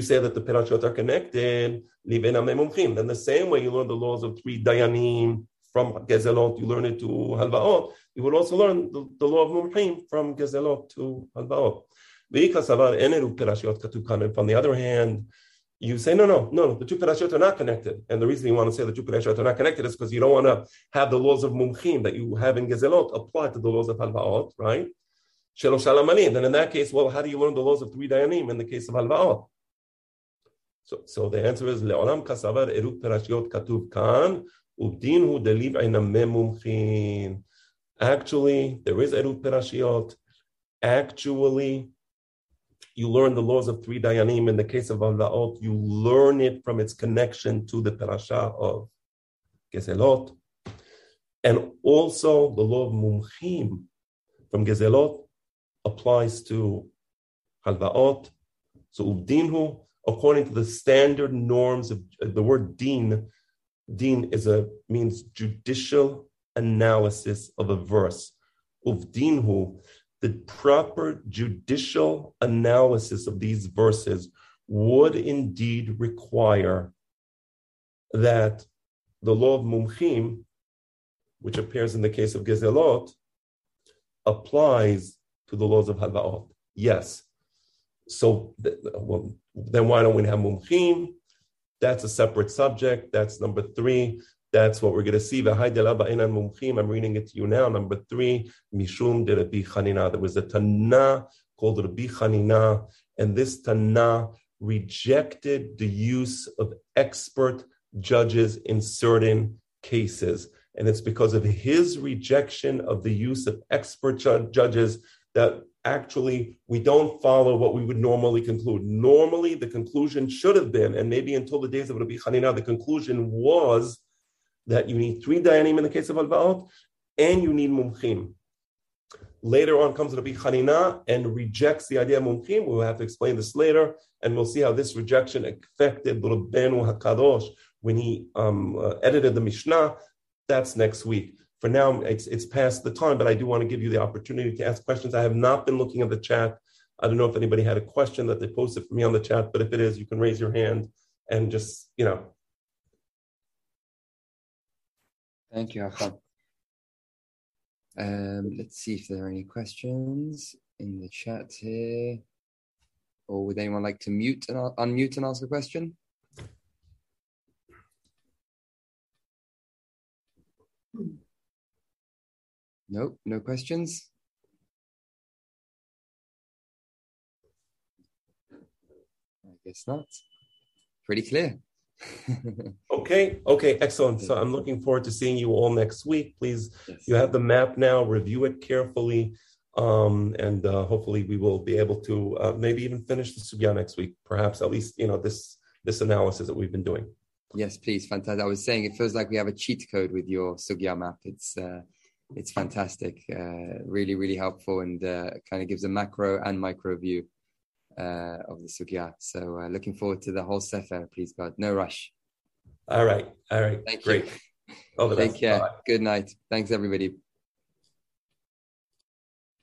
S2: say that the perashot are connected, then the same way you learn the laws of three dayanim from gezelot, you learn it to halvaot, you will also learn the, the law of mumchim from gezelot to halvaot. And from the other hand, you say, no, no, no, the two perashot are not connected. And the reason you want to say the two perashot are not connected is because you don't want to have the laws of mumchim that you have in gezelot apply to the laws of halvaot, right? Shelosh Alamanim. Then in that case, well, how do you learn the laws of three dayanim in the case of halvaot? So, so the answer is le'olam kasavar eruv perashiot katuv kan ubdinhu deliv mumchin. Actually, there is eruv perashiot. Actually, you learn the laws of three dayanim. In the case of halvaot, you learn it from its connection to the parasha of gezelot, and also the law of mumchim from gezelot applies to halvaot. So ubdinhu, according to the standard norms of uh, the word din, din is a means judicial analysis of a verse. Uvdinhu, the proper judicial analysis of these verses would indeed require that the law of mumchim, which appears in the case of gezelot, applies to the laws of halvaot? Yes. So well, then why don't we have mumchim? That's a separate subject. That's number three. That's what we're going to see. I'm reading it to you now. Number three, Mishum de Rabbi Chanina. There was a Tana called Rabbi Chanina, and this Tana rejected the use of expert judges in certain cases. And it's because of his rejection of the use of expert ju- judges that actually we don't follow what we would normally conclude. Normally, the conclusion should have been, and maybe until the days of Rabbi Hanina, the conclusion was that you need three dayanim in the case of alvaot, and you need mumchim. Later on comes Rabbi Hanina and rejects the idea of mumchim. We'll have to explain this later, and we'll see how this rejection affected Rabbeinu Hakadosh when he um, uh, edited the Mishnah. That's next week for now, it's, it's past the time, but I do want to give you the opportunity to ask questions. I have not been looking at the chat. I don't know if anybody had a question that they posted for me on the chat, but if it is, you can raise your hand and just, you know.
S1: Thank you, Hakham. Um, let's see if there are any questions in the chat here. Or would anyone like to mute and unmute and ask a question? Nope, no questions. I guess not. Pretty clear.
S2: Okay, okay, excellent. So I'm looking forward to seeing you all next week. Please, yes. you have the map now, review it carefully. Um, and uh, hopefully we will be able to uh, maybe even finish the sugya next week, perhaps at least, you know, this this analysis that we've been doing.
S1: Yes, please. Fantastic. I was saying it feels like we have a cheat code with your sugya map. It's uh, it's fantastic. Uh, really, really helpful and uh, kind of gives a macro and micro view uh, of the sugya. So uh, looking forward to the whole sefer, please God. No rush.
S2: All right. All right.
S1: Thank
S2: Great.
S1: you.
S2: All the
S1: Take
S2: best.
S1: care.
S2: Bye.
S1: Good night. Thanks, everybody.